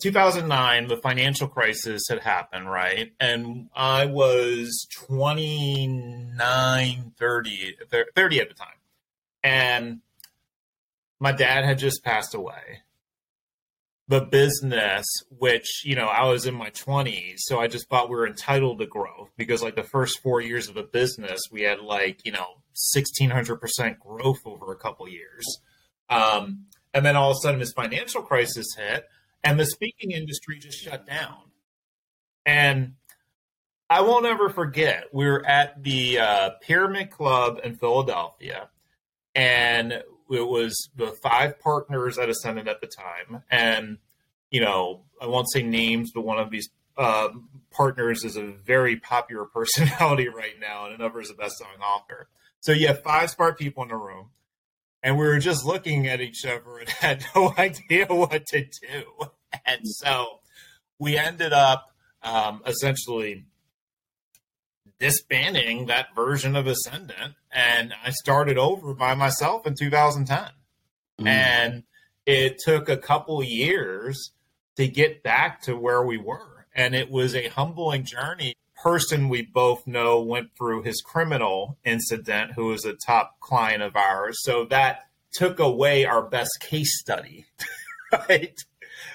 2009, the financial crisis had happened, right? And I was 29, 30, 30 at the time. And my dad had just passed away. The business, which, you know, I was in my 20s, so I just thought we were entitled to growth because, like, the first four years of the business, we had, like, you know, 1600% growth over a couple years. Um, and then all of a sudden, this financial crisis hit, and the speaking industry just shut down. And I won't ever forget, we were at the uh, Pyramid Club in Philadelphia, and it was the five partners at Ascendant at the time. And, you know, I won't say names, but one of these uh, partners is a very popular personality right now, and another is a best selling author. So you have five smart people in the room and we were just looking at each other and had no idea what to do. And so we ended up um, essentially disbanding that version of Ascendant, and I started over by myself in 2010. Mm. And it took a couple years to get back to where we were, and it was a humbling journey person we both know went through his criminal incident, who was a top client of ours. So that took away our best case study, right?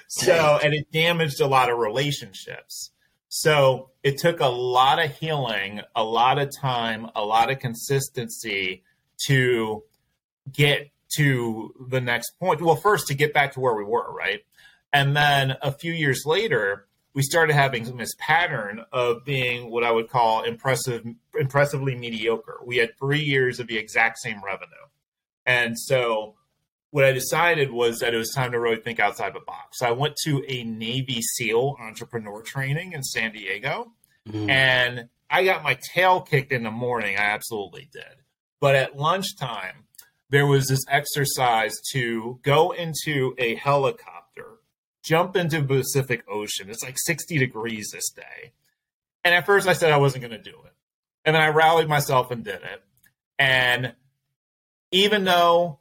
So, and it damaged a lot of relationships. So it took a lot of healing, a lot of time, a lot of consistency to get to the next point. Well, first to get back to where we were, right? And then a few years later, we started having this pattern of being what I would call impressive, impressively mediocre. We had three years of the exact same revenue. And so what I decided was that it was time to really think outside the box. So I went to a Navy SEAL entrepreneur training in San Diego mm. and I got my tail kicked in the morning. I absolutely did. But at lunchtime, there was this exercise to go into a helicopter jump into the Pacific Ocean. It's like 60 degrees this day. And at first I said I wasn't going to do it. And then I rallied myself and did it. And even though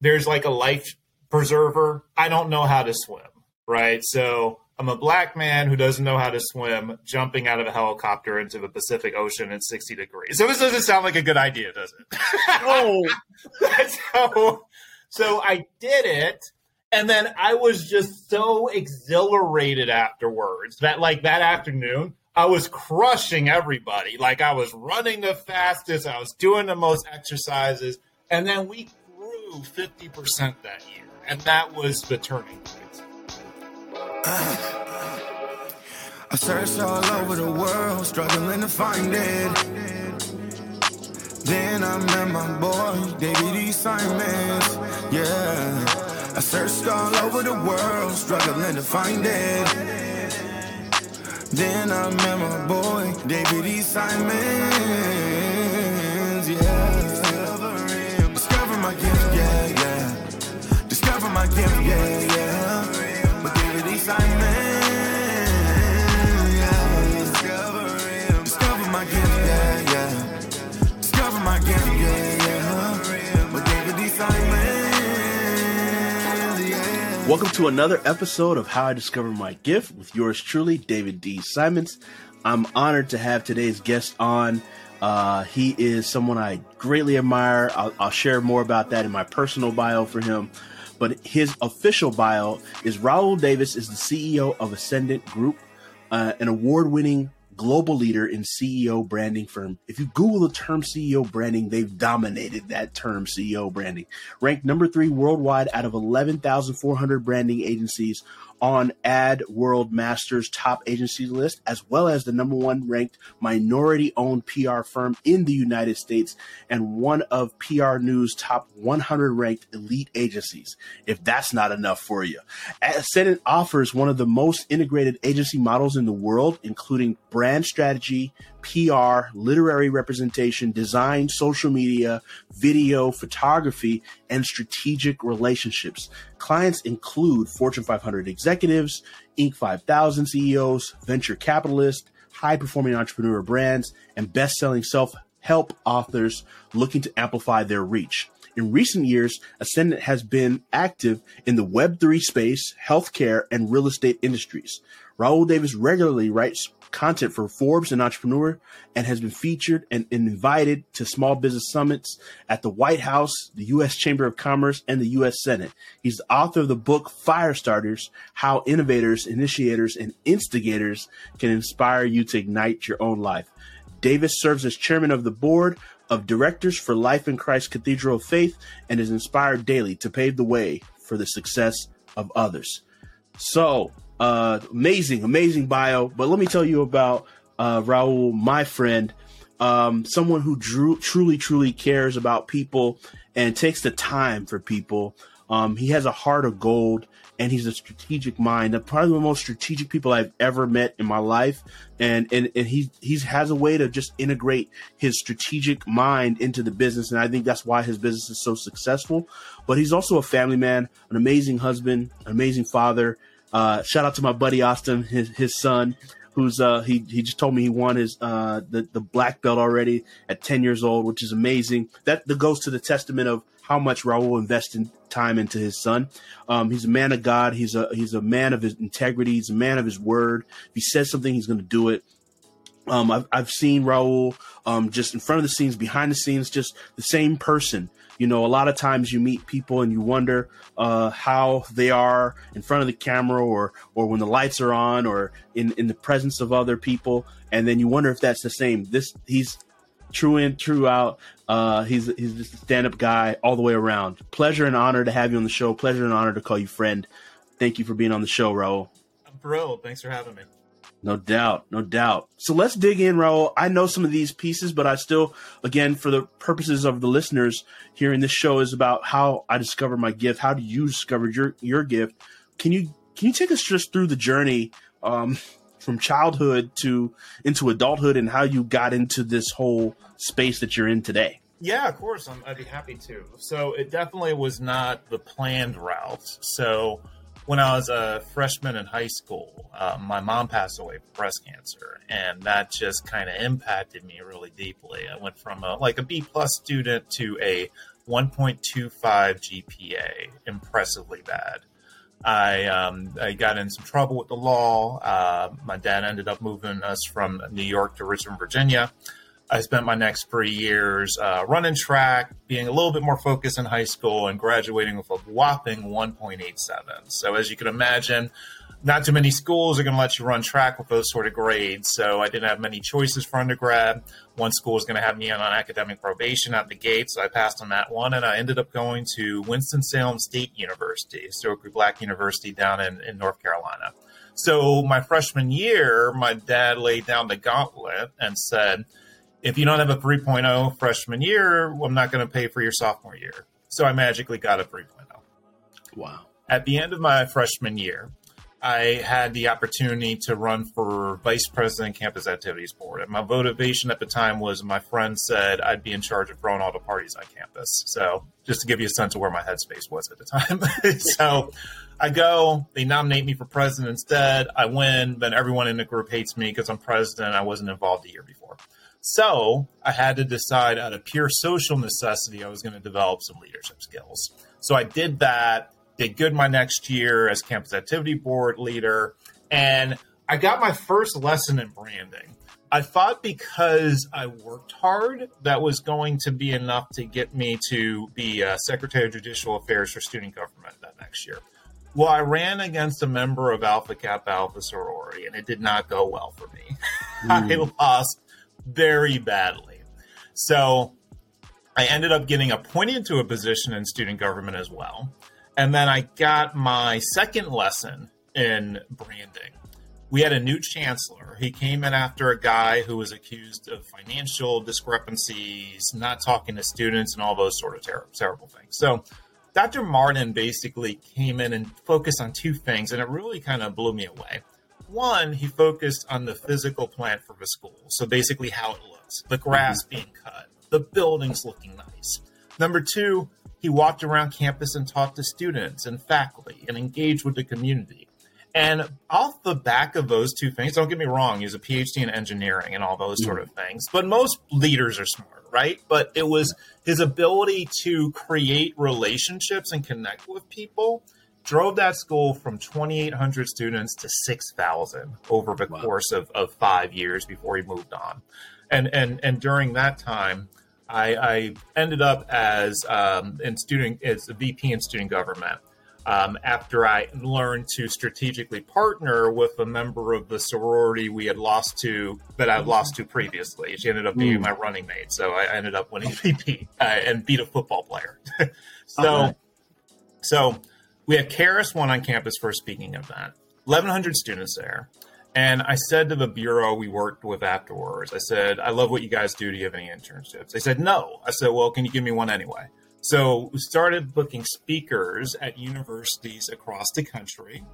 there's like a life preserver, I don't know how to swim, right? So I'm a black man who doesn't know how to swim, jumping out of a helicopter into the Pacific Ocean at 60 degrees. So this doesn't sound like a good idea, does it? Oh, so, so I did it and then I was just so exhilarated afterwards that, like, that afternoon, I was crushing everybody. Like, I was running the fastest, I was doing the most exercises. And then we grew 50% that year. And that was the turning point. I searched all over the world, struggling to find it. Then I met my boy, David E. Simons. Yeah. I searched all over the world, struggling to find it. Then I met my boy, David E. Simons, Welcome to another episode of How I Discovered My Gift with yours truly, David D. Simons. I'm honored to have today's guest on. Uh, he is someone I greatly admire. I'll, I'll, share more about that in my personal bio for him. But his official bio is Raoul Davis is the CEO of Ascendant Group, uh, an award-winning global leader in CEO branding firm. If you Google the term CEO branding, they've dominated that term CEO branding. Ranked number three worldwide out of 11,400 branding agencies on Ad World Masters top agency list, as well as the number one ranked minority owned PR firm in the United States and one of PR News top 100 ranked elite agencies. If that's not enough for you, Ascendant offers one of the most integrated agency models in the world, including brand strategy, PR, literary representation, design, social media, video, photography, and strategic relationships. Clients include Fortune 500 executives, Inc. 5000 CEOs, venture capitalists, high performing entrepreneur brands, and best selling self help authors looking to amplify their reach. In recent years, Ascendant has been active in the Web3 space, healthcare, and real estate industries. Raoul Davis regularly writes content for Forbes and Entrepreneur and has been featured and invited to small business summits at the White House, the U.S. Chamber of Commerce, and the U.S. Senate. He's the author of the book Firestarters How Innovators, Initiators, and Instigators Can Inspire You to Ignite Your Own Life. Davis serves as chairman of the board of directors for Life in Christ Cathedral of Faith and is inspired daily to pave the way for the success of others. So, uh, amazing, amazing bio. But let me tell you about uh, Raoul, my friend, um, someone who drew, truly, truly cares about people and takes the time for people. Um, he has a heart of gold and he's a strategic mind. Probably the most strategic people I've ever met in my life. And and, and he he has a way to just integrate his strategic mind into the business, and I think that's why his business is so successful. But he's also a family man, an amazing husband, an amazing father. Uh, shout out to my buddy Austin, his his son, who's uh, he he just told me he won his uh, the the black belt already at ten years old, which is amazing. That that goes to the testament of how much Raoul invested time into his son. Um, he's a man of God. He's a he's a man of his integrity. He's a man of his word. If he says something, he's going to do it. Um, I've I've seen Raoul um, just in front of the scenes, behind the scenes, just the same person you know, a lot of times you meet people and you wonder uh, how they are in front of the camera or or when the lights are on or in in the presence of other people, and then you wonder if that's the same. This he's true in, true out. Uh, he's he's just a stand up guy all the way around. Pleasure and honor to have you on the show. Pleasure and honor to call you friend. Thank you for being on the show, Raoul. I'm thrilled. Thanks for having me. No doubt, no doubt. So let's dig in, Raoul. I know some of these pieces, but I still, again, for the purposes of the listeners, hearing this show is about how I discovered my gift. How do you discover your your gift? Can you can you take us just through the journey um, from childhood to into adulthood and how you got into this whole space that you're in today? Yeah, of course. i would be happy to. So it definitely was not the planned route. So when I was a freshman in high school, uh, my mom passed away from breast cancer, and that just kind of impacted me really deeply. I went from a, like a B plus student to a 1.25 GPA, impressively bad. I um, I got in some trouble with the law. Uh, my dad ended up moving us from New York to Richmond, Virginia. I spent my next three years uh, running track, being a little bit more focused in high school, and graduating with a whopping 1.87. So, as you can imagine, not too many schools are going to let you run track with those sort of grades. So, I didn't have many choices for undergrad. One school was going to have me on academic probation at the gate, so I passed on that one, and I ended up going to Winston-Salem State University, historically Black University down in, in North Carolina. So, my freshman year, my dad laid down the gauntlet and said, if you don't have a 3.0 freshman year, I'm not going to pay for your sophomore year. So I magically got a 3.0. Wow. At the end of my freshman year, I had the opportunity to run for vice president campus activities board. And my motivation at the time was my friend said I'd be in charge of throwing all the parties on campus. So just to give you a sense of where my headspace was at the time. so I go, they nominate me for president instead. I win, then everyone in the group hates me because I'm president. I wasn't involved a year before. So I had to decide out of pure social necessity, I was going to develop some leadership skills. So I did that, did good my next year as campus activity board leader, and I got my first lesson in branding. I thought because I worked hard, that was going to be enough to get me to be uh, Secretary of Judicial Affairs for Student Government that next year. Well, I ran against a member of Alpha Kappa Alpha Sorority, and it did not go well for me. Mm. I lost very badly. So I ended up getting appointed to a position in student government as well. And then I got my second lesson in branding. We had a new chancellor. He came in after a guy who was accused of financial discrepancies, not talking to students, and all those sort of ter- terrible things. So, Dr. Martin basically came in and focused on two things, and it really kind of blew me away. One, he focused on the physical plan for the school. So basically, how it looks, the grass mm-hmm. being cut, the buildings looking nice. Number two, he walked around campus and talked to students and faculty and engaged with the community. And off the back of those two things, don't get me wrong, he has a PhD in engineering and all those sort of things. But most leaders are smart, right? But it was his ability to create relationships and connect with people drove that school from 2,800 students to 6,000 over the wow. course of, of five years before he moved on. And, and, and during that time, I, I ended up as um, in student as a VP in student government um, after I learned to strategically partner with a member of the sorority we had lost to that I lost to previously. She ended up being mm. my running mate, so I ended up winning VP uh, and beat a football player. so, okay. so we had KRS One on campus for a speaking event. 1,100 students there. And I said to the bureau we worked with afterwards, I said, I love what you guys do. Do you have any internships? They said, no. I said, well, can you give me one anyway? So we started booking speakers at universities across the country.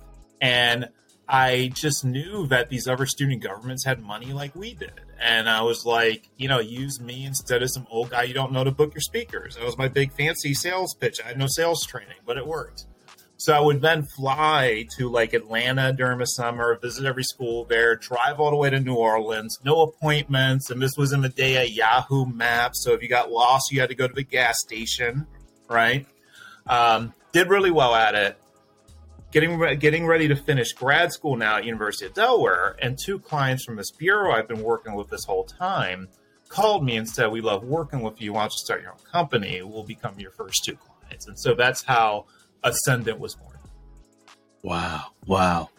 And I just knew that these other student governments had money like we did. And I was like, you know, use me instead of some old guy you don't know to book your speakers. That was my big fancy sales pitch. I had no sales training, but it worked. So I would then fly to like Atlanta during the summer, visit every school there, drive all the way to New Orleans, no appointments. And this was in the day of Yahoo Maps. So if you got lost, you had to go to the gas station, right? Um, did really well at it. Getting getting ready to finish grad school now at University of Delaware, and two clients from this bureau I've been working with this whole time called me and said, "We love working with you. Why don't you start your own company? We'll become your first two clients." And so that's how Ascendant was born. Wow, wow.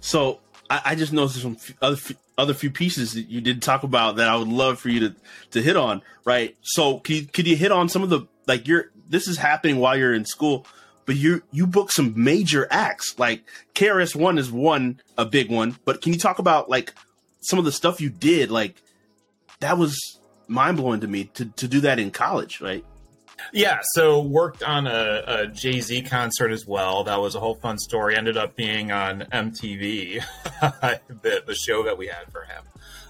So I, I just noticed some other other few pieces that you did talk about that I would love for you to to hit on. Right. So could you, could you hit on some of the like you're this is happening while you're in school, but you you book some major acts like KRS One is one a big one. But can you talk about like some of the stuff you did like that was mind blowing to me to to do that in college, right? Yeah, so worked on a, a Jay Z concert as well. That was a whole fun story. Ended up being on MTV, the, the show that we had for him.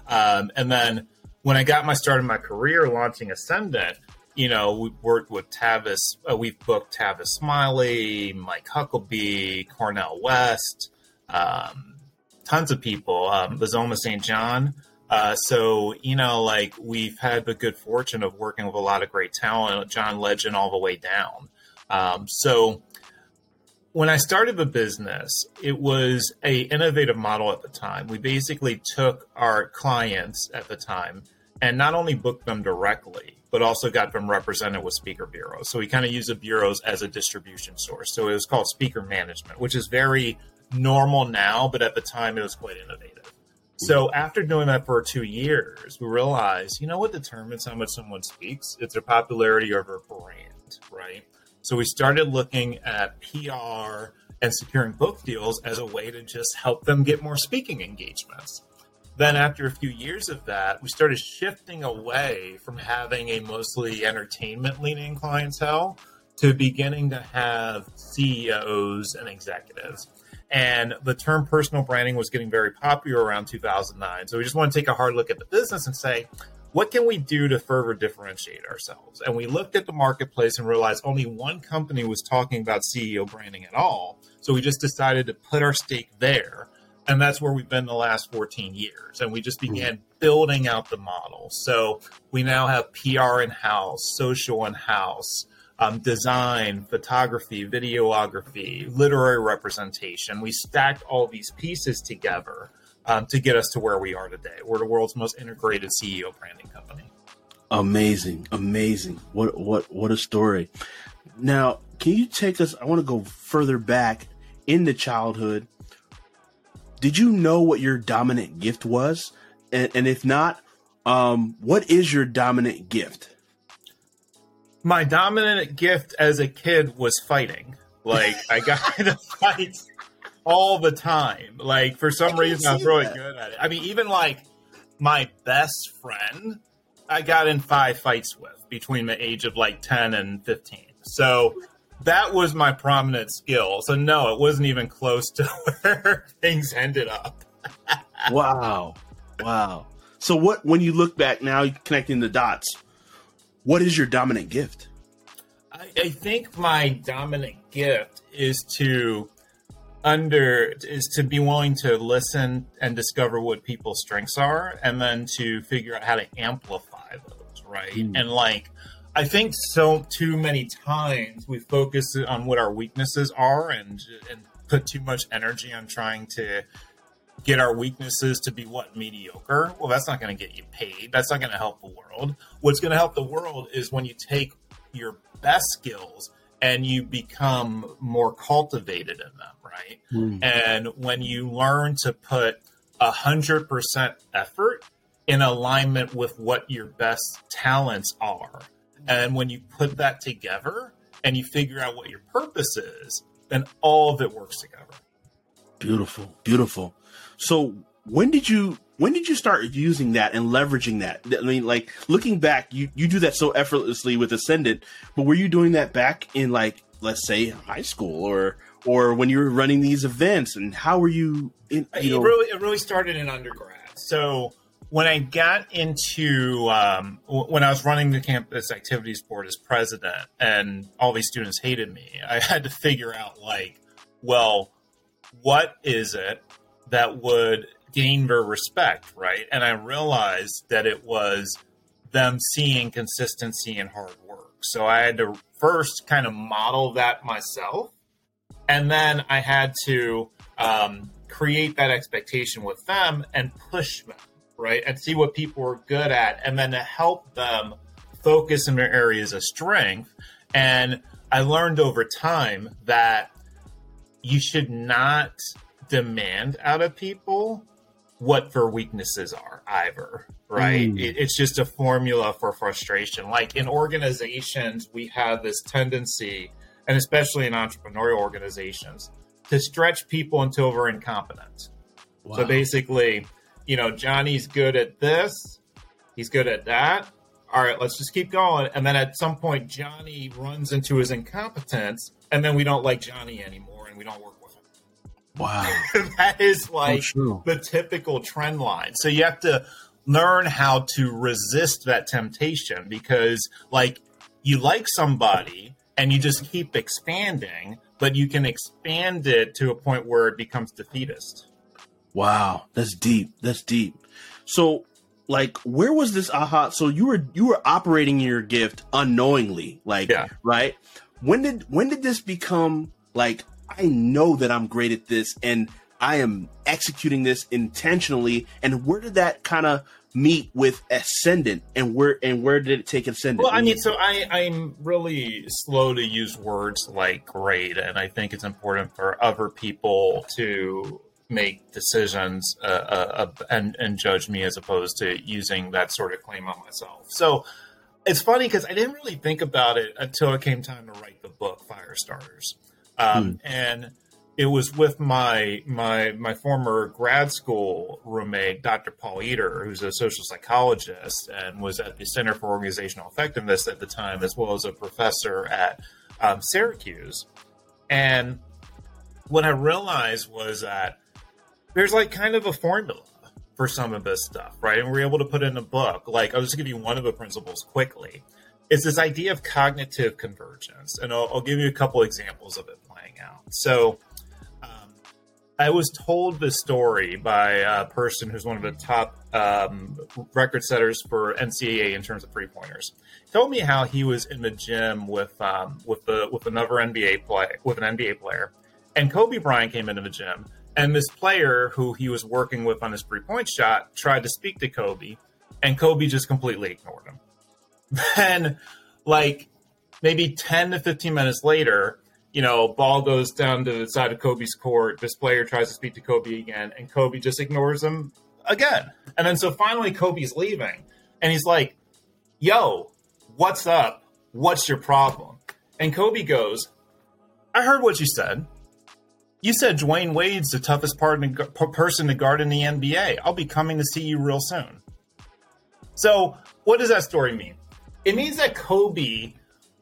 Um, and then when I got my start in my career launching Ascendant, you know, we worked with Tavis. Uh, we've booked Tavis Smiley, Mike Huckabee, Cornel West, um, tons of people. Um, Bozoma St. John. Uh, so, you know, like we've had the good fortune of working with a lot of great talent, John Legend all the way down. Um, so when I started the business, it was a innovative model at the time. We basically took our clients at the time and not only booked them directly, but also got them represented with speaker bureaus. So we kind of use the bureaus as a distribution source. So it was called speaker management, which is very normal now, but at the time it was quite innovative. So after doing that for two years, we realized, you know what determines how much someone speaks? It's their popularity or their brand, right? So we started looking at PR and securing book deals as a way to just help them get more speaking engagements. Then, after a few years of that, we started shifting away from having a mostly entertainment leaning clientele to beginning to have CEOs and executives. And the term personal branding was getting very popular around 2009. So we just want to take a hard look at the business and say, what can we do to further differentiate ourselves? And we looked at the marketplace and realized only one company was talking about CEO branding at all. So we just decided to put our stake there. And that's where we've been the last 14 years. And we just hmm. began building out the model. So we now have PR in house, social in house, um, design, photography, videography, literary representation. We stacked all these pieces together um, to get us to where we are today. We're the world's most integrated CEO branding company. Amazing, amazing! What what what a story! Now, can you take us? I want to go further back into childhood. Did you know what your dominant gift was? And, and if not, um, what is your dominant gift? My dominant gift as a kid was fighting. Like I got to fight all the time. Like for some reason I was really that. good at it. I mean, even like my best friend, I got in five fights with between the age of like ten and fifteen. So that was my prominent skill. So no, it wasn't even close to where things ended up. wow. Wow. So what when you look back now connecting the dots, what is your dominant gift? I, I think my dominant gift is to under is to be willing to listen and discover what people's strengths are and then to figure out how to amplify those right mm. and like i think so too many times we focus on what our weaknesses are and and put too much energy on trying to get our weaknesses to be what mediocre well that's not going to get you paid that's not going to help the world what's going to help the world is when you take your best skills and you become more cultivated in them, right? Mm. And when you learn to put a hundred percent effort in alignment with what your best talents are, and when you put that together and you figure out what your purpose is, then all of it works together. Beautiful, beautiful. So when did you when did you start using that and leveraging that? I mean, like looking back, you, you do that so effortlessly with Ascendant, but were you doing that back in like, let's say high school or, or when you were running these events and how were you in, you it really, it really started in undergrad. So when I got into, um, when I was running the campus activities board as president and all these students hated me, I had to figure out like, well, what is it that would gain their respect, right? And I realized that it was them seeing consistency and hard work. So I had to first kind of model that myself. And then I had to um, create that expectation with them and push them, right? And see what people were good at. And then to help them focus in their areas of strength. And I learned over time that you should not demand out of people what their weaknesses are either right? Mm. it, it's just a formula for frustration. Like in organizations we have this tendency and especially in entrepreneurial organizations to stretch people until they're incompetent. Wow. so basically you know johnny's good at this he's good at that. All right let's just keep going. And then at some point johnny runs into his incompetence and then we don't like johnny anymore and we don't work Wow. that is oh, like oh, the typical trend line. So you have to learn how to resist that temptation because, like, you like somebody and you just keep expanding, but you can expand it to a point where it becomes defeatist. Wow, that's deep. That's deep. So, like, where was this aha? So you were you were operating your gift unknowingly, like, yeah. right? When did when did this become like I know that I'm great at this and I am executing this intentionally. And where did that kind of meet with Ascendant and where and where did it take Ascendant? Well, I mean, so I, I'm really slow to use words like great, and I think it's important for other people to make decisions uh, uh, and, and judge me as opposed to using that sort of claim on myself. So it's funny because I didn't really think about it until it came time to write the book Fire Starters. Um, hmm. And it was with my my my former grad school roommate, Dr. Paul Eder, who's a social psychologist and was at the Center for Organizational Effectiveness at the time, as well as a professor at um, Syracuse. And what I realized was that there's like kind of a formula for some of this stuff, right? And we're able to put in a book. Like I'll just give you one of the principles quickly. It's this idea of cognitive convergence, and I'll, I'll give you a couple examples of it. So um, I was told this story by a person who's one of the top um, record setters for NCAA in terms of three pointers. Told me how he was in the gym with um, with the with another NBA play with an NBA player, and Kobe Bryant came into the gym, and this player who he was working with on his three point shot tried to speak to Kobe, and Kobe just completely ignored him. Then, like maybe ten to fifteen minutes later, you know, ball goes down to the side of Kobe's court. This player tries to speak to Kobe again, and Kobe just ignores him again. And then so finally, Kobe's leaving, and he's like, "Yo, what's up? What's your problem?" And Kobe goes, "I heard what you said. You said Dwyane Wade's the toughest person to guard in the NBA. I'll be coming to see you real soon." So, what does that story mean? It means that Kobe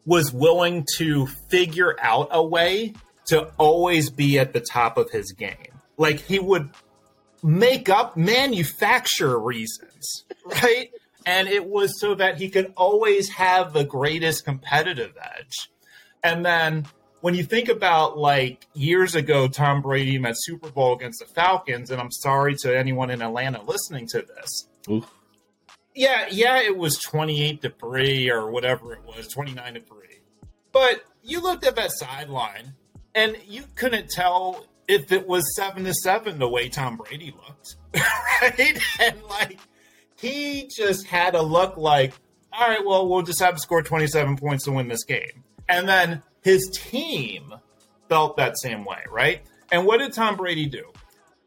was willing to figure out a way to always be at the top of his game. Like he would make up, manufacture reasons, right? and it was so that he could always have the greatest competitive edge. And then when you think about like years ago, Tom Brady met Super Bowl against the Falcons, and I'm sorry to anyone in Atlanta listening to this. Oof. Yeah, yeah, it was 28 to 3 or whatever it was, 29 to 3. But you looked at that sideline and you couldn't tell if it was 7 to 7 the way Tom Brady looked. right? And like he just had a look like, all right, well, we'll just have to score 27 points to win this game. And then his team felt that same way, right? And what did Tom Brady do?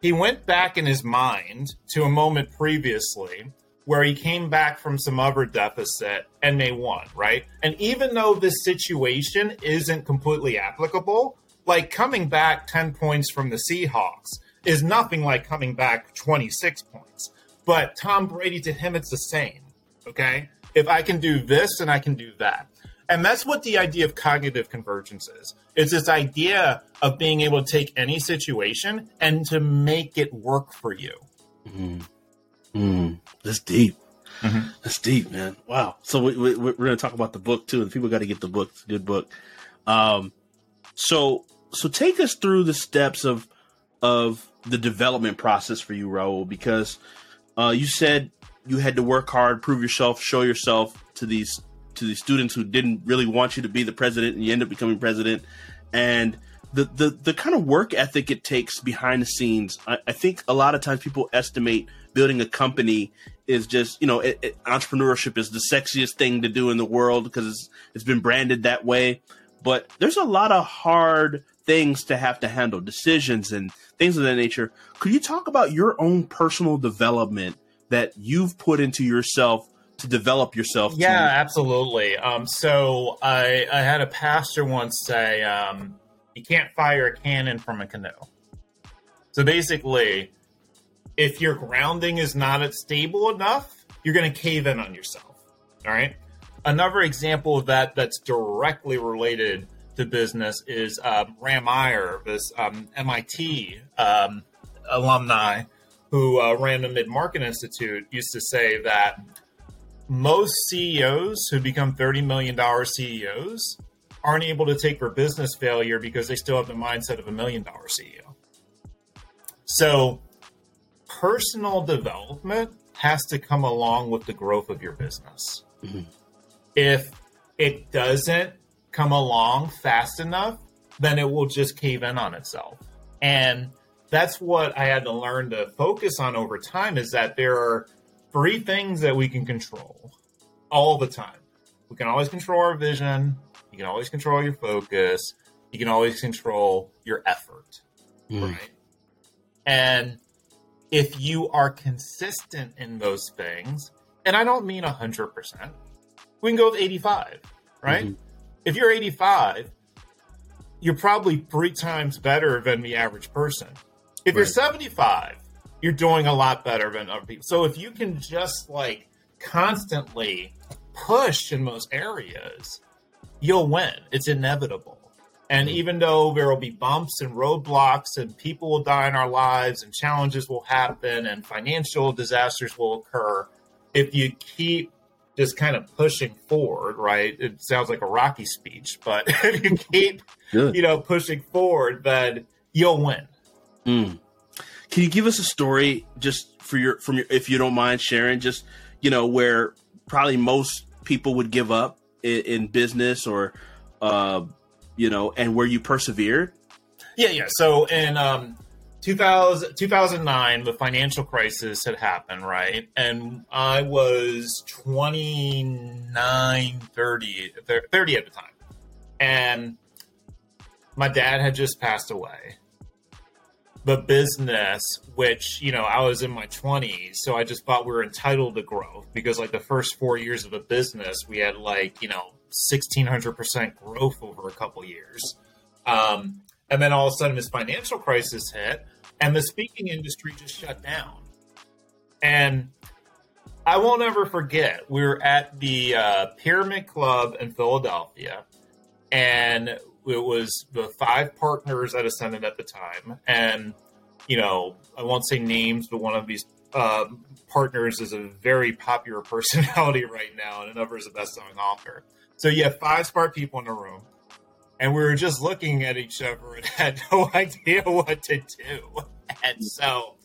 He went back in his mind to a moment previously where he came back from some other deficit and they won, right? And even though this situation isn't completely applicable, like coming back 10 points from the Seahawks is nothing like coming back 26 points. But Tom Brady, to him, it's the same. Okay. If I can do this and I can do that. And that's what the idea of cognitive convergence is. It's this idea of being able to take any situation and to make it work for you. Mm-hmm. Mm, that's deep. Mm-hmm. That's deep, man. Wow. So we, we, we're going to talk about the book too, and people got to get the book. It's a good book. Um, so so take us through the steps of of the development process for you, Raoul, because uh, you said you had to work hard, prove yourself, show yourself to these to these students who didn't really want you to be the president and you end up becoming president and the the, the kind of work ethic it takes behind the scenes I, I think a lot of times people estimate building a company is just you know it, it, entrepreneurship is the sexiest thing to do in the world because it's, it's been branded that way but there's a lot of hard things to have to handle decisions and things of that nature could you talk about your own personal development that you've put into yourself to develop yourself. Yeah, to- absolutely. Um, so I, I had a pastor once say, um, "You can't fire a cannon from a canoe." So basically, if your grounding is not stable enough, you're going to cave in on yourself. All right. Another example of that that's directly related to business is um, Ram this um, MIT um, alumni who uh, ran the Mid Market Institute, used to say that most CEOs who become $30 million CEOs aren't able to take their business failure because they still have the mindset of a million dollar CEO. So, personal development has to come along with the growth of your business. Mm-hmm. If it doesn't come along fast enough, then it will just cave in on itself. And that's what I had to learn to focus on over time is that there are three things that we can control all the time. We can always control our vision. You can always control your focus. You can always control your effort. Mm. Right. And if you are consistent in those things, and I don't mean 100%, we can go with 85, right? Mm-hmm. If you're 85, you're probably three times better than the average person. If right. you're 75, you're doing a lot better than other people. So if you can just like constantly push in most areas, you'll win. It's inevitable. And even though there will be bumps and roadblocks and people will die in our lives and challenges will happen and financial disasters will occur, if you keep just kind of pushing forward, right? It sounds like a Rocky speech, but if you keep, Good. you know, pushing forward, then you'll win. Mm. Can you give us a story just for your from your if you don't mind sharing just you know where probably most people would give up in, in business or uh you know and where you persevered? Yeah, yeah. So in um 2000, 2009 the financial crisis had happened, right? And I was 29 30 30 at the time. And my dad had just passed away the business, which, you know, I was in my 20s, so I just thought we were entitled to growth because, like, the first four years of the business, we had, like, you know, 1600% growth over a couple years. Um, and then all of a sudden, this financial crisis hit, and the speaking industry just shut down. And I won't ever forget, we were at the uh, Pyramid Club in Philadelphia, and it was the five partners at Ascendant at the time, and you know, I won't say names, but one of these uh, partners is a very popular personality right now, and another is a best-selling author. So you have five smart people in the room, and we were just looking at each other and had no idea what to do. And so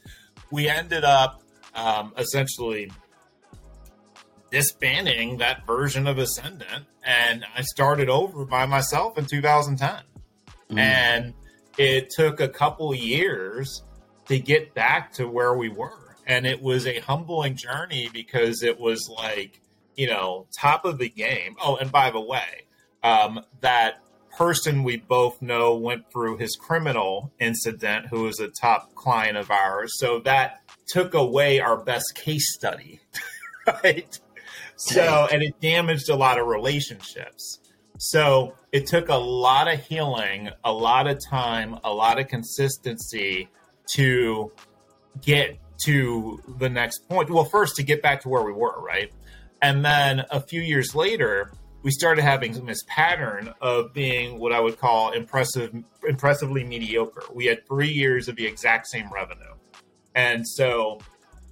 we ended up um, essentially disbanding that version of Ascendant, and I started over by myself in 2010. Mm. And it took a couple years to get back to where we were. And it was a humbling journey because it was like, you know, top of the game. Oh, and by the way, um, that person we both know went through his criminal incident, who was a top client of ours. So that took away our best case study, right? So, and it damaged a lot of relationships. So it took a lot of healing, a lot of time, a lot of consistency to get to the next point. Well, first to get back to where we were, right? And then a few years later, we started having this pattern of being what I would call impressive, impressively mediocre. We had three years of the exact same revenue. And so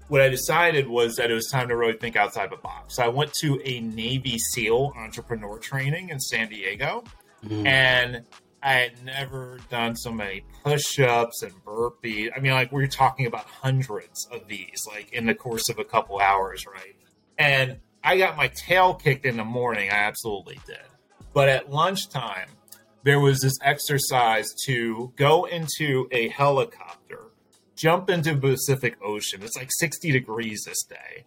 what I decided was that it was time to really think outside the box. So I went to a Navy SEAL entrepreneur training in San Diego, mm. and I had never done so many push ups and burpees. I mean, like, we are talking about hundreds of these, like, in the course of a couple hours, right? And I got my tail kicked in the morning. I absolutely did. But at lunchtime, there was this exercise to go into a helicopter jump into the Pacific Ocean. It's like 60 degrees this day.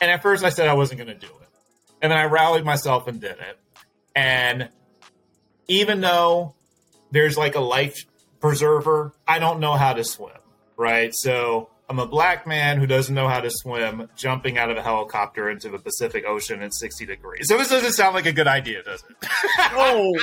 And at first I said I wasn't going to do it. And then I rallied myself and did it. And even though there's like a life preserver, I don't know how to swim, right? So I'm a black man who doesn't know how to swim, jumping out of a helicopter into the Pacific Ocean at 60 degrees. So this doesn't sound like a good idea, does it? Oh.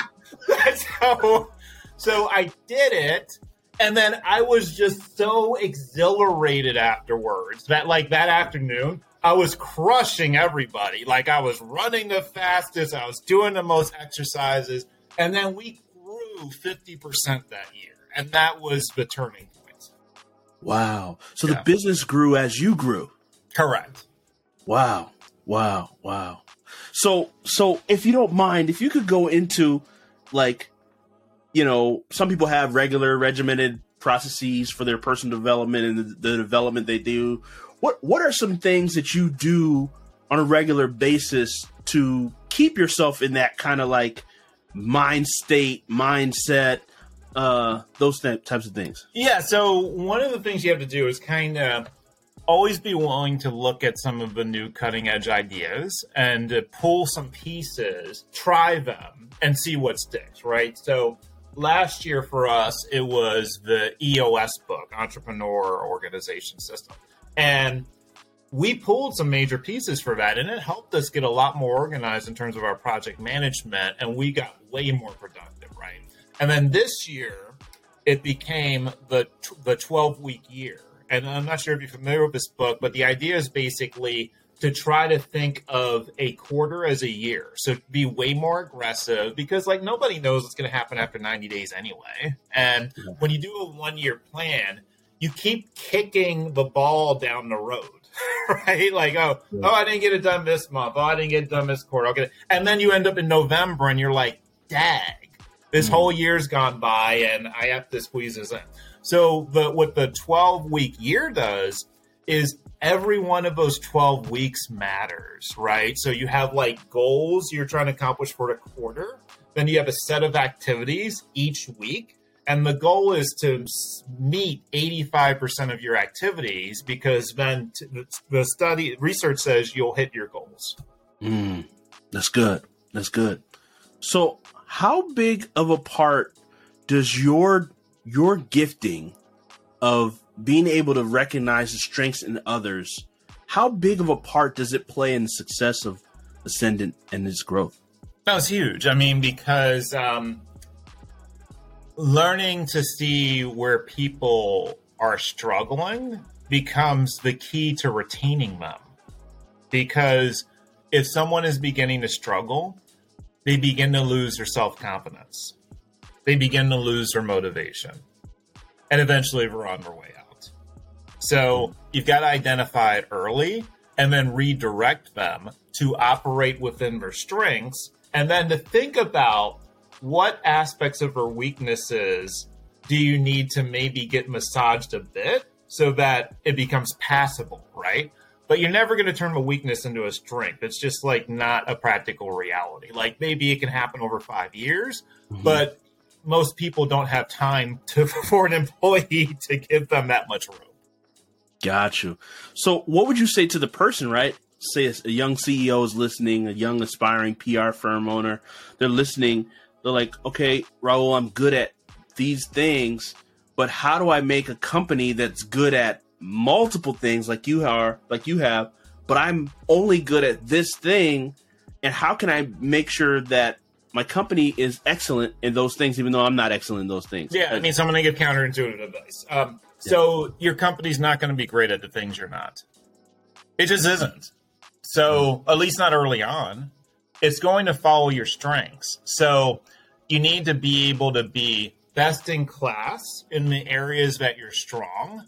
so, so I did it and then I was just so exhilarated afterwards that, like, that afternoon, I was crushing everybody. Like, I was running the fastest, I was doing the most exercises. And then we grew 50% that year. And that was the turning point. Wow. So yeah. the business grew as you grew. Correct. Wow. Wow. Wow. So, so if you don't mind, if you could go into like you know, some people have regular regimented processes for their personal development and the, the development they do. What what are some things that you do on a regular basis to keep yourself in that kind of like mind state, mindset, uh, those th- types of things? Yeah. So one of the things you have to do is kind of always be willing to look at some of the new cutting edge ideas and uh, pull some pieces, try them, and see what sticks. Right. So last year for us, it was the EOS book, Entrepreneur Organization System. And we pulled some major pieces for that, and it helped us get a lot more organized in terms of our project management, and we got way more productive? And then this year, it became the the 12 week year. And I'm not sure if you're familiar with this book, but the idea is basically to try to think of a quarter as a year. So be way more aggressive because like nobody knows what's going to happen after 90 days anyway. And when you do a one year plan, you keep kicking the ball down the road. right? Like, oh, yeah. oh, I didn't get it done this month. Oh, I didn't get it done this quarter. Okay. And then you end up in November and you're like, dag, this mm-hmm. whole year's gone by and I have to squeeze this in. So the what the 12 week year does is every one of those 12 weeks matters, right? So you have like goals you're trying to accomplish for the quarter, then you have a set of activities each week. And the goal is to meet 85% of your activities because then the study research says you'll hit your goals. Mm, that's good. That's good. So, how big of a part does your your gifting of being able to recognize the strengths in others, how big of a part does it play in the success of Ascendant and its growth? That was huge. I mean, because um, learning to see where people are struggling becomes the key to retaining them. Because if someone is beginning to struggle, they begin to lose their self confidence, they begin to lose their motivation, and eventually we're on their way out. So you've got to identify it early and then redirect them to operate within their strengths and then to think about what aspects of her weaknesses do you need to maybe get massaged a bit so that it becomes passable, right? But you're never going to turn a weakness into a strength. It's just like not a practical reality. Like maybe it can happen over five years, mm-hmm. but most people don't have time to for an employee to give them that much room. Got you. So, what would you say to the person, right? Say a young CEO is listening, a young aspiring PR firm owner, they're listening. They're like, okay, Raoul, I'm good at these things, but how do I make a company that's good at multiple things like you are, like you have, but I'm only good at this thing? And how can I make sure that my company is excellent in those things, even though I'm not excellent in those things? Yeah, I mean, so I'm going to give counterintuitive advice. Um, so your company's not going to be great at the things you're not. It just isn't. So at least not early on. It's going to follow your strengths. So you need to be able to be best in class in the areas that you're strong.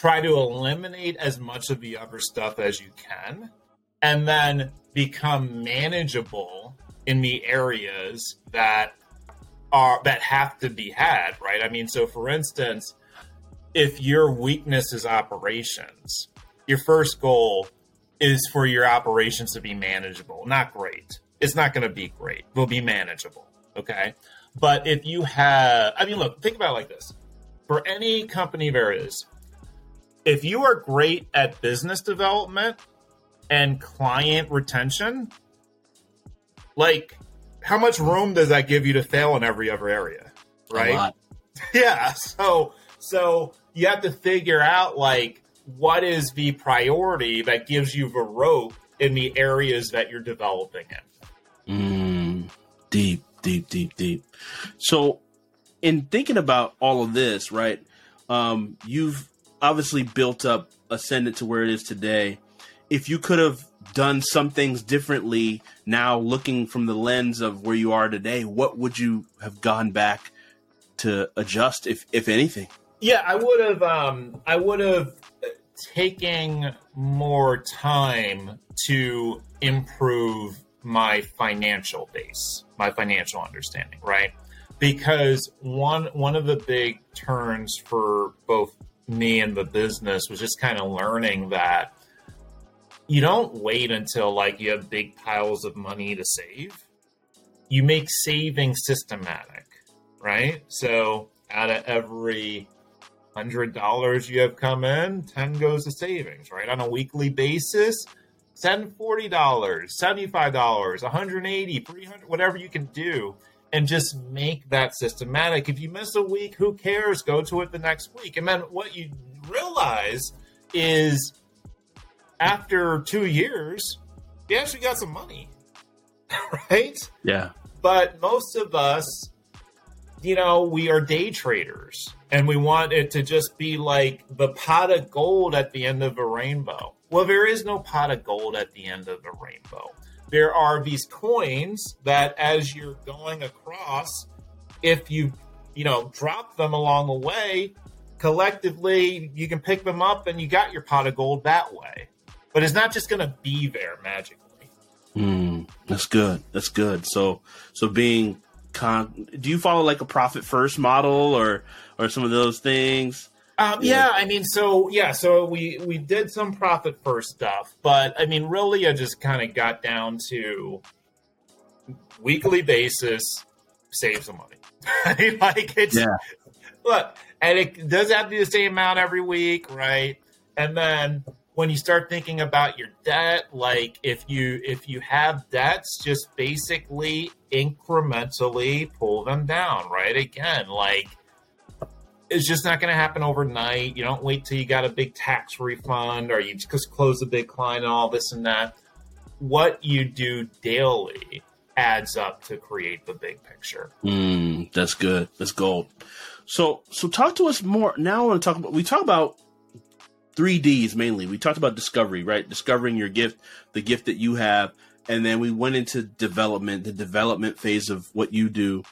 Try to eliminate as much of the other stuff as you can, and then become manageable in the areas that are that have to be had. Right? I mean, so for instance, if your weakness is operations, your first goal is for your operations to be manageable, not great. It's not going to be great. Will be manageable. Okay. But if you have, I mean, look, think about it like this for any company there is, if you are great at business development and client retention, like how much room does that give you to fail in every other area? Right. Yeah. So, so you have to figure out like what is the priority that gives you the rope in the areas that you're developing in. Mm, deep deep, deep, deep. So, in thinking about all of this, right? Um, you've obviously built up Ascendant to where it is today. If you could have done some things differently now, looking from the lens of where you are today, what would you have gone back to adjust, if if anything? Yeah, I would have. Um, I would have taken more time to improve my financial base, my financial understanding, right? Because one one of the big turns for both me and the business was just kind of learning that you don't wait until like you have big piles of money to save. You make saving systematic, right? So out of every hundred dollars you have come in, ten goes to savings, right? On a weekly basis, send $40, $75, 180, 300, whatever you can do and just make that systematic. If you miss a week, who cares? Go to it the next week. And then what you realize is after two years, you actually got some money, right? Yeah. But most of us, you know, we are day traders and we want it to just be like the pot of gold at the end of a rainbow. Well, there is no pot of gold at the end of the rainbow. There are these coins that, as you're going across, if you, you know, drop them along the way, collectively you can pick them up and you got your pot of gold that way. But it's not just going to be there magically. Mm, that's good. That's good. So, so being con, do you follow like a profit first model or or some of those things? Um, yeah. yeah. I mean, so yeah, so we we did some profit first stuff, but I mean, really, I just kind of got down to weekly basis, save some money. like it's yeah. look, and it does have to be the same amount every week, right? And then when you start thinking about your debt, like if you if you have debts, just basically incrementally pull them down, right? Again, like it's just not going to happen overnight. You don't wait till you got a big tax refund or you just close a big client and all this and that. What you do daily adds up to create the big picture. Mm, that's good. That's gold. So, so talk to us more. Now I want to talk about. We talk about three Ds mainly. We talked about discovery, right? Discovering your gift, the gift that you have, and then we went into development, the development phase of what you do.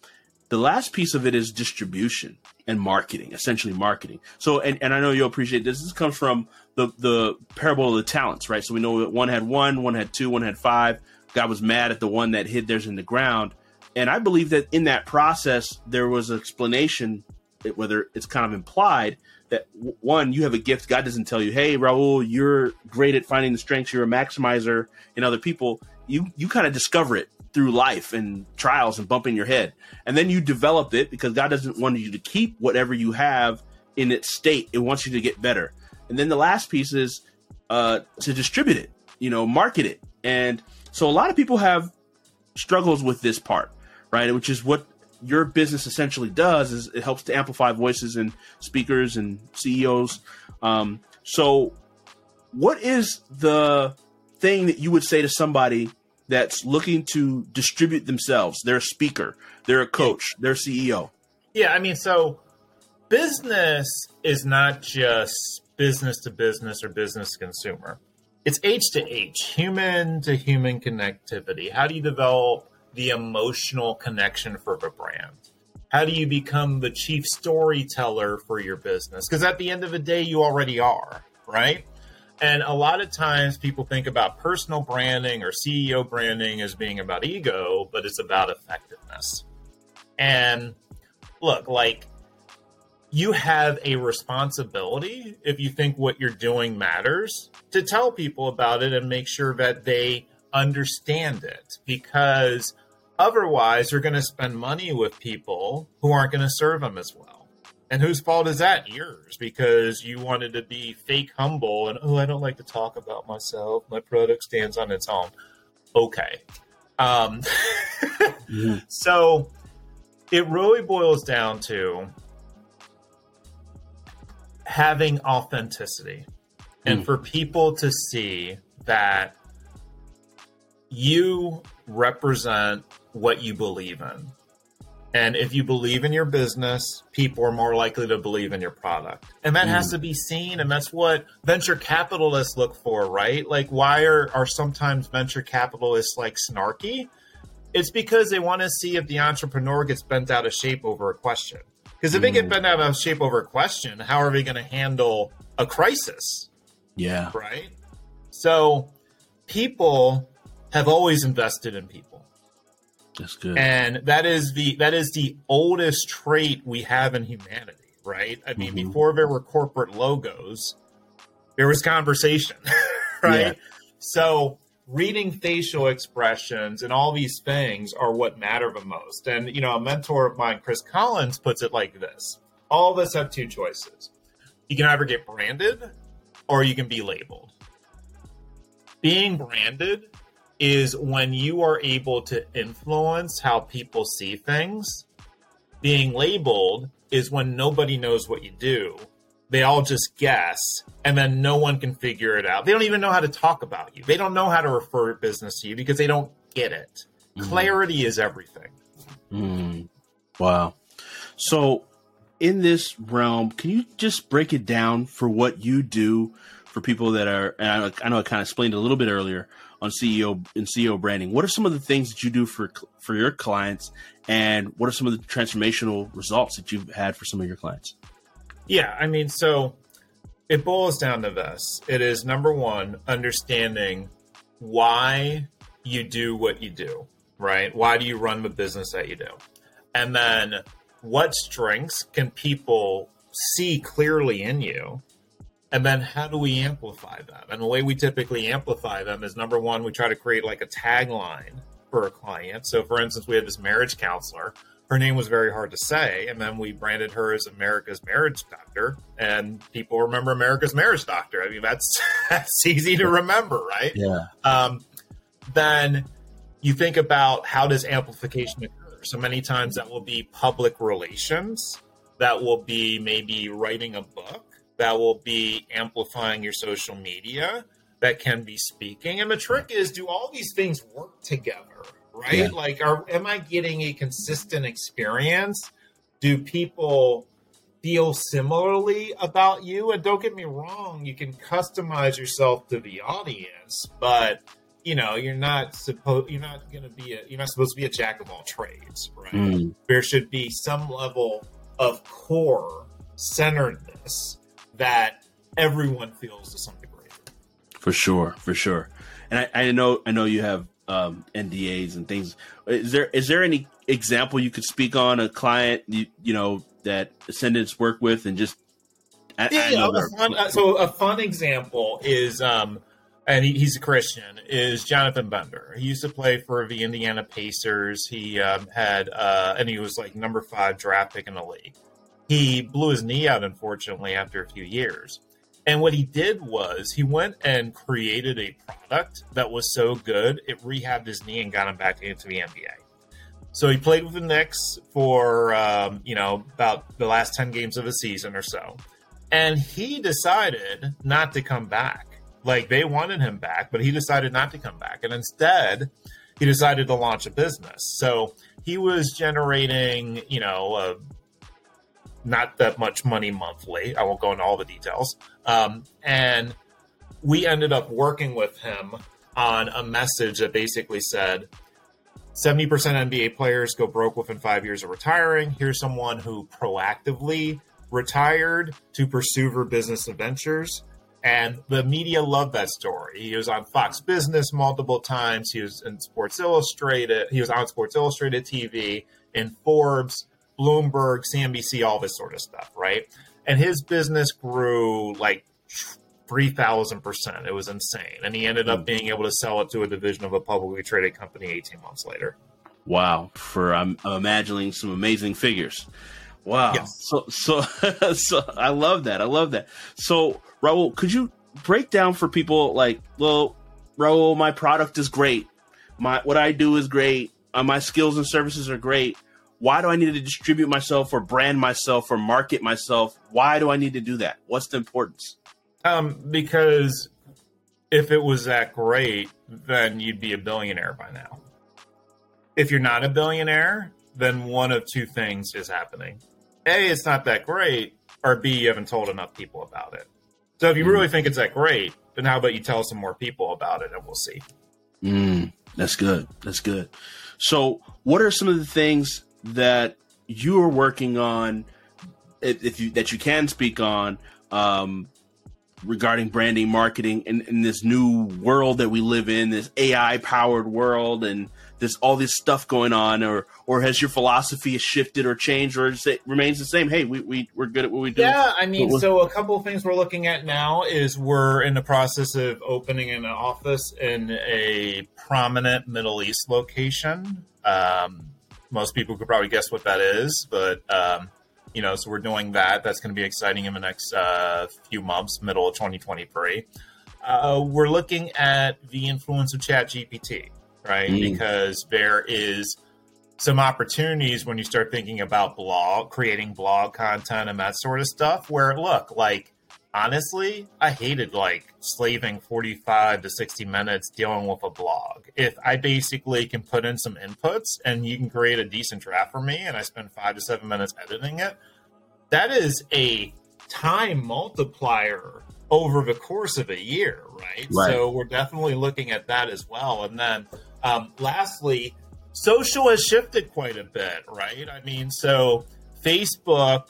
The last piece of it is distribution and marketing, essentially marketing. So, and, and I know you'll appreciate this. This comes from the, the parable of the talents, right? So we know that one had one, one had two, one had five. God was mad at the one that hid theirs in the ground. and I believe that in that process there was an explanation, whether it's kind of implied that one you have a gift. God doesn't tell you, "Hey, Raoul, you're great at finding the strengths. You're a maximizer in other people." You you kind of discover it through life and trials and bumping your head, and then you develop it because God doesn't want you to keep whatever you have in its state. It wants you to get better. And then the last piece is uh, to distribute it, you know, market it. And so a lot of people have struggles with this part, right? Which is what your business essentially does is it helps to amplify voices and speakers and CEOs. Um, so what is the thing that you would say to somebody that's looking to distribute themselves? They're a speaker, they're a coach, they're CEO. Yeah, I mean, so business is not just business to business or business to consumer. It's H to H, human to human connectivity. How do you develop the emotional connection for a brand? How do you become the chief storyteller for your business? Because at the end of the day, you already are, right? And a lot of times people think about personal branding or CEO branding as being about ego, but it's about effectiveness. And look, like you have a responsibility if you think what you're doing matters to tell people about it and make sure that they understand it because otherwise you're going to spend money with people who aren't going to serve them as well and whose fault is that yours because you wanted to be fake humble and oh i don't like to talk about myself my product stands on its own okay um, mm-hmm. so it really boils down to having authenticity and mm. for people to see that you represent what you believe in. And if you believe in your business, people are more likely to believe in your product. And that mm. has to be seen. And that's what venture capitalists look for, right? Like, why are, are sometimes venture capitalists like snarky? It's because they want to see if the entrepreneur gets bent out of shape over a question. Because if mm. they get bent out of shape over a question, how are they going to handle a crisis? Yeah. Right. So people have always invested in people. That's good. And that is the that is the oldest trait we have in humanity, right? I mean, mm-hmm. before there were corporate logos, there was conversation, right? Yeah. So reading facial expressions and all these things are what matter the most. And, you know, a mentor of mine, Chris Collins, puts it like this All of us have two choices. You can either get branded or you can be labeled. Being branded is when you are able to influence how people see things. Being labeled is when nobody knows what you do they all just guess and then no one can figure it out they don't even know how to talk about you they don't know how to refer business to you because they don't get it mm. clarity is everything mm. wow so in this realm can you just break it down for what you do for people that are and I, know i kind of explained a little bit earlier on ceo and ceo branding what are some of the things that you do for for your clients and what are some of the transformational results that you've had for some of your clients yeah, I mean, so it boils down to this. It is number one, understanding why you do what you do, right? Why do you run the business that you do? And then what strengths can people see clearly in you? And then how do we amplify them? And the way we typically amplify them is number one, we try to create like a tagline for a client. So, for instance, we have this marriage counselor her name was very hard to say. And then we branded her as America's Marriage Doctor, and people remember America's Marriage Doctor. I mean, that's that's easy to remember, right? Yeah. Um, then you think about how does amplification occur? So many times that will be public relations, that will be maybe writing a book, that will be amplifying your social media, that can be speaking. And the trick is, do all these things work together? right? Yeah. Like, are am I getting a consistent experience? Do people feel similarly about you? And don't get me wrong, you can customize yourself to the audience, but you know, you're not supposed you're not going to be a you're not supposed to be a jack of all trades, right? Mm. There should be some level of core centeredness that everyone feels to some degree. For sure, for sure. And I, I know I know you have um, NDAs and things. Is there is there any example you could speak on a client you, you know that Ascendant's work with and just I, yeah, I yeah a fun, uh, so a fun example is um and he, he's a Christian is Jonathan Bender. He used to play for the Indiana Pacers. He um, had uh, and he was like number five draft pick in the league. He blew his knee out unfortunately after a few years. And what he did was he went and created a product that was so good it rehabbed his knee and got him back into the NBA. So he played with the Knicks for um, you know about the last ten games of the season or so, and he decided not to come back. Like they wanted him back, but he decided not to come back, and instead he decided to launch a business. So he was generating you know a not that much money monthly. I won't go into all the details. Um, and we ended up working with him on a message that basically said 70% NBA players go broke within five years of retiring. Here's someone who proactively retired to pursue her business adventures. And the media loved that story. He was on Fox Business multiple times. He was in Sports Illustrated. He was on Sports Illustrated TV, in Forbes. Bloomberg, CNBC, all this sort of stuff, right? And his business grew like 3,000%. It was insane. And he ended up hmm. being able to sell it to a division of a publicly traded company 18 months later. Wow. For I'm, I'm imagining some amazing figures. Wow. Yes. So, so, so I love that. I love that. So, Raoul, could you break down for people like, well, Raoul, my product is great. My, what I do is great. Uh, my skills and services are great why do I need to distribute myself or brand myself or market myself? Why do I need to do that? What's the importance? Um, because if it was that great, then you'd be a billionaire by now. If you're not a billionaire, then one of two things is happening. A, it's not that great, or B, you haven't told enough people about it. So if you mm. really think it's that great, then how about you tell some more people about it and we'll see. Mm, that's good. That's good. So, what are some of the things that you are working on, if, if you that you can speak on, um, regarding branding, marketing, in, in this new world that we live in, this AI powered world, and this all this stuff going on, or or has your philosophy shifted or changed, or it remains the same? Hey, we we we're good at what we do. Yeah, I mean, so a couple of things we're looking at now is we're in the process of opening an office in a prominent Middle East location. Um, most people could probably guess what that is, but um, you know, so we're doing that. That's going to be exciting in the next uh, few months, middle of 2023. Uh, we're looking at the influence of Chat GPT, right? Mm. Because there is some opportunities when you start thinking about blog, creating blog content and that sort of stuff. Where look, like honestly, I hated like slaving 45 to 60 minutes dealing with a blog. If I basically can put in some inputs and you can create a decent draft for me and I spend five to seven minutes editing it, that is a time multiplier over the course of a year, right? right. So we're definitely looking at that as well. And then um, lastly, social has shifted quite a bit, right? I mean, so Facebook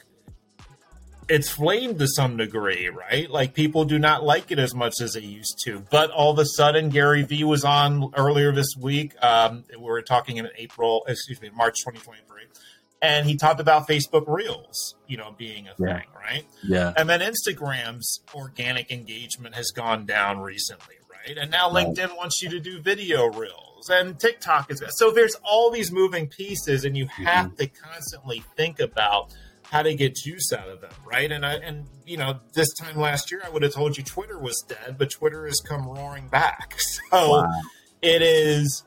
it's flamed to some degree, right? Like people do not like it as much as they used to. But all of a sudden, Gary Vee was on earlier this week. Um, we were talking in April, excuse me, March 2023, and he talked about Facebook Reels, you know, being a yeah. thing, right? Yeah. And then Instagram's organic engagement has gone down recently, right? And now LinkedIn right. wants you to do video reels, and TikTok is so. There's all these moving pieces, and you have mm-hmm. to constantly think about how to get juice out of them, right? And I and you know, this time last year I would have told you Twitter was dead, but Twitter has come roaring back. So wow. it is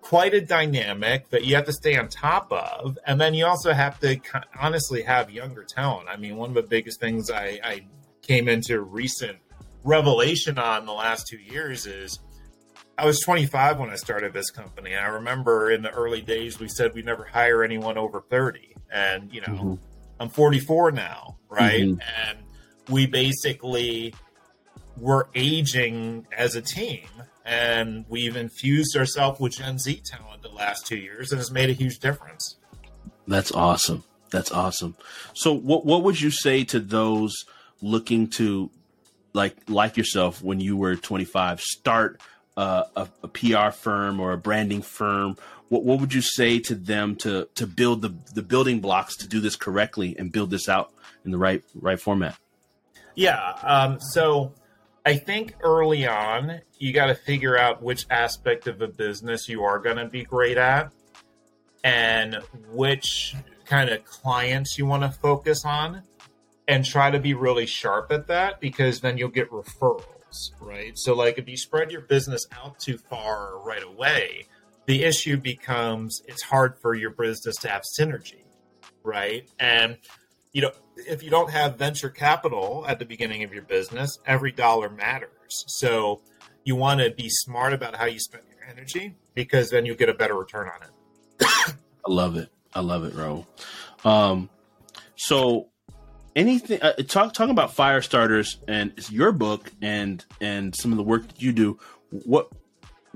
quite a dynamic that you have to stay on top of, and then you also have to honestly have younger talent. I mean, one of the biggest things I, I came into recent revelation on the last two years is I was 25 when I started this company. And I remember in the early days, we said we'd never hire anyone over 30. And, you know, mm-hmm. I'm 44 now, right? Mm-hmm. And we basically were aging as a team and we've infused ourselves with Gen Z talent the last two years and it's made a huge difference. That's awesome. That's awesome. So what what would you say to those looking to like like yourself when you were 25 start uh, a, a PR firm or a branding firm, what, what would you say to them to to build the the building blocks to do this correctly and build this out in the right right format? Yeah. Um, so I think early on you got to figure out which aspect of a business you are going to be great at, and which kind of clients you want to focus on, and try to be really sharp at that because then you'll get referrals, right? So like if you spread your business out too far right away the issue becomes it's hard for your business to have synergy, right? And you know, if you don't have venture capital at the beginning of your business, every dollar matters. So you want to be smart about how you spend your energy because then you'll get a better return on it. I love it. I love it, Ro. Um, so anything uh, talk talking about fire starters and your book and and some of the work that you do what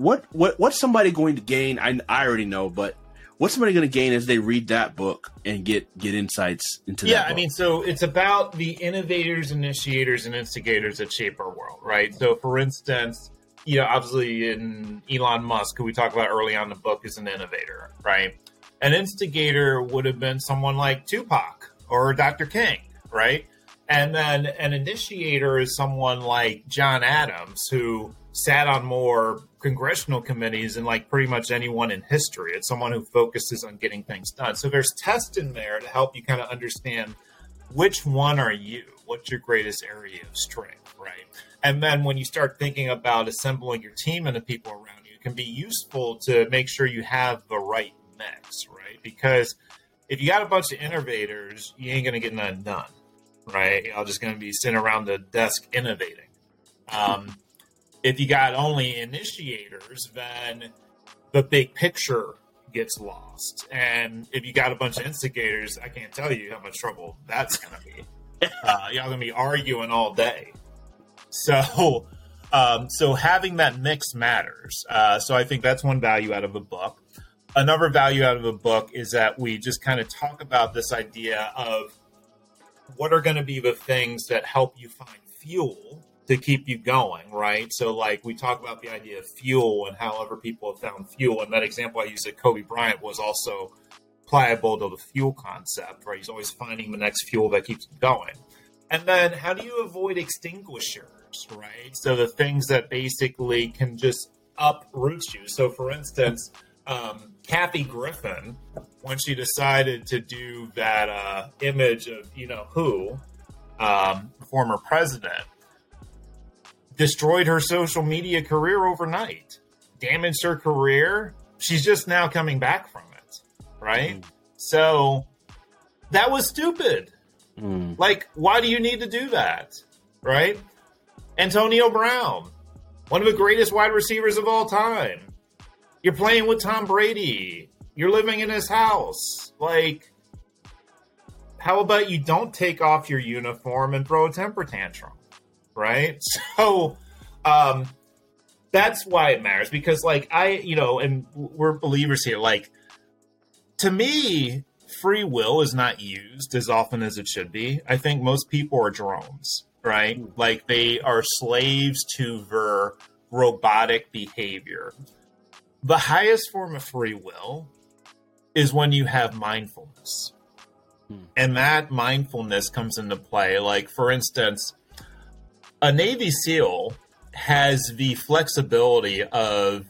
what what what's somebody going to gain? I I already know, but what's somebody going to gain as they read that book and get get insights into yeah i mean so it's about the innovators initiators and instigators that shape our world right? So for instance you know obviously in elon musk who we talked about early on in the book is an innovator right? An instigator would have been someone like tupac or dr king right? And then an initiator is someone like john adams who sat on more congressional committees than like pretty much anyone in history. It's someone who focuses on getting things done. So there's tests in there to help you kind of understand which one are you? What's your greatest area of strength, right? And then when you start thinking about assembling your team and the people around you, it can be useful to make sure you have the right mix, right? Because if you got a bunch of innovators, you ain't going to get none done, right? You're just going to be sitting around the desk innovating. Um, if you got only initiators, then the big picture gets lost. And if you got a bunch of instigators, I can't tell you how much trouble that's going to be. Uh, y'all going to be arguing all day. So, um, so having that mix matters. Uh, so I think that's one value out of a book. Another value out of a book is that we just kind of talk about this idea of what are going to be the things that help you find fuel to keep you going, right? So, like we talk about the idea of fuel and however people have found fuel, and that example I used at Kobe Bryant was also pliable to the fuel concept, right? He's always finding the next fuel that keeps him going. And then, how do you avoid extinguishers, right? So the things that basically can just uproot you. So, for instance, um, Kathy Griffin, when she decided to do that uh, image of you know who, um, former president, destroyed her social media career overnight, damaged her career. She's just now coming back from it, right? Mm. So that was stupid. Mm. Like, why do you need to do that, right? Antonio Brown, one of the greatest wide receivers of all time. You're playing with Tom Brady. You're living in his house. Like, how about you don't take off your uniform and throw a temper tantrum? Right? So um that's why it matters because like I, you know, and we're believers here like to me free will is not used as often as it should be. I think most people are drones, right? Hmm. Like they are slaves to their robotic behavior. The highest form of free will is when you have mindfulness. Hmm. And that mindfulness comes into play. Like, for instance, a Navy SEAL has the flexibility of,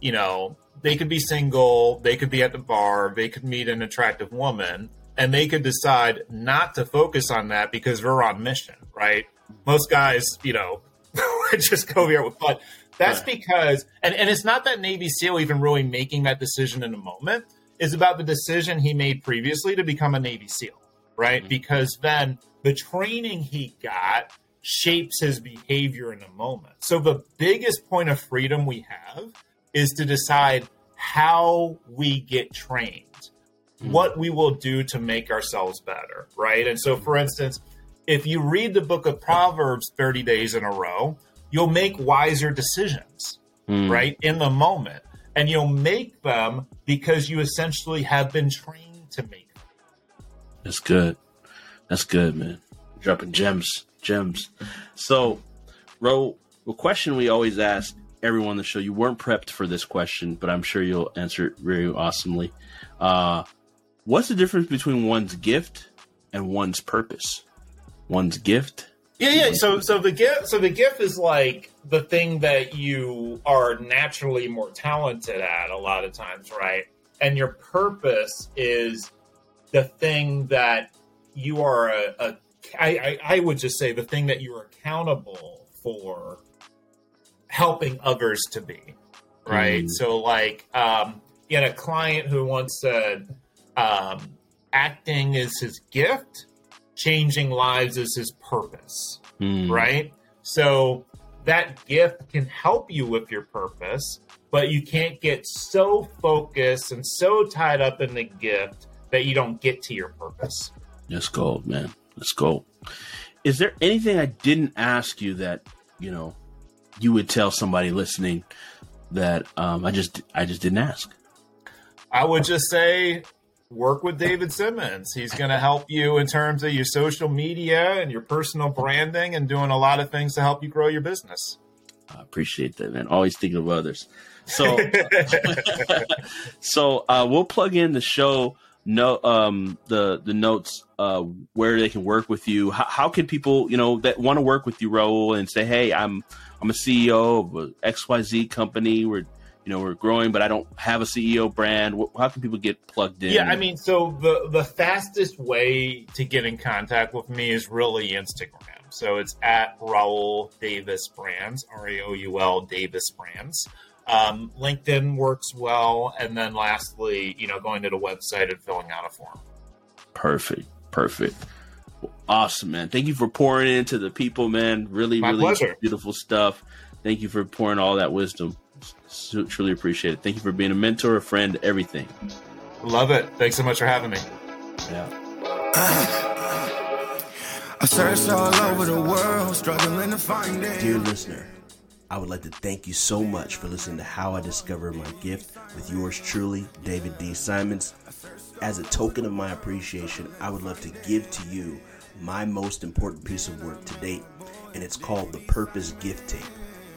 you know, they could be single, they could be at the bar, they could meet an attractive woman, and they could decide not to focus on that because we're on mission, right? Most guys, you know, just go here with, but that's because, and, and it's not that Navy SEAL even really making that decision in a moment, is about the decision he made previously to become a Navy SEAL, right? Mm-hmm. Because then the training he got shapes his behavior in a moment. So the biggest point of freedom we have is to decide how we get trained, what we will do to make ourselves better, right? And so, for instance, if you read the book of Proverbs 30 days in a row, you'll make wiser decisions, mm. right? In the moment. And you'll make them because you essentially have been trained to make them. That's good. That's good, man. Dropping gems gems. So, Ro, the question we always ask everyone on the show. You weren't prepped for this question, but I'm sure you'll answer it very awesomely. Uh, what's the difference between one's gift and one's purpose? One's gift. Yeah, yeah. So, so the gift, so the gift is like the thing that you are naturally more talented at a lot of times, right? And your purpose is the thing that you are a, a I, I, I would just say the thing that you're accountable for helping others to be right mm. so like um you had a client who once said um acting is his gift changing lives is his purpose mm. right so that gift can help you with your purpose but you can't get so focused and so tied up in the gift that you don't get to your purpose that's gold man that's gold is there anything i didn't ask you that you know you would tell somebody listening that um, I just I just didn't ask? I would just say work with David Simons. He's going to help you in terms of your social media and your personal branding and doing a lot of things to help you grow your business. I appreciate that, man. Always thinking of others. So, so uh, we'll plug in the show no um the the notes uh where they can work with you how, how can people you know that want to work with you Raoul and say hey I'm I'm a CEO of a XYZ company. We're you know we're growing, but I don't have a CEO brand. How can people get plugged in? Yeah, I mean, so the the fastest way to get in contact with me is really Instagram. So it's at Raoul Davis Brands, R A O U L Davis Brands. Um, LinkedIn works well, and then lastly, you know, going to the website and filling out a form. Perfect, perfect. Awesome, man. Thank you for pouring into the people, man. Really, My really pleasure. beautiful stuff. Thank you for pouring all that wisdom. So, truly appreciate it. Thank you for being a mentor, a friend, everything. Love it. Thanks so much for having me. Yeah. I searched all over the world, struggling to find it. Dear listener, I would like to thank you so much for listening to How I Discovered My Gift with yours truly, David D. Simons. As a token of my appreciation, I would love to give to you my most important piece of work to date, and it's called the Purpose Gift Tape.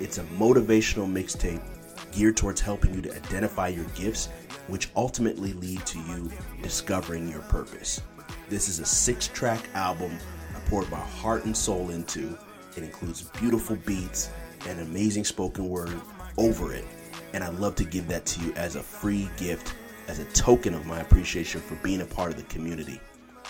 It's a motivational mixtape geared towards helping you to identify your gifts, which ultimately lead to you discovering your purpose. This is a six track album I poured my heart and soul into. It includes beautiful beats and amazing spoken word over it. And I'd love to give that to you as a free gift as a token of my appreciation for being a part of the community.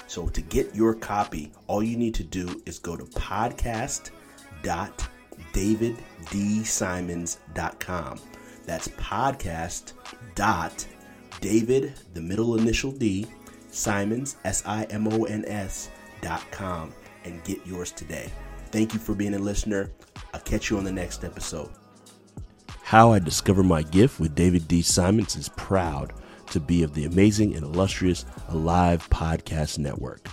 So to get your copy, all you need to do is go to podcast.daviddsimons.com. That's podcast dot David, the middle initial D, Simons, S I M O N S, dot com, and get yours today. Thank you for being a listener. I'll catch you on the next episode. How I Discover My Gift with David D. Simons is proud to be of the amazing and illustrious Alive Podcast Network.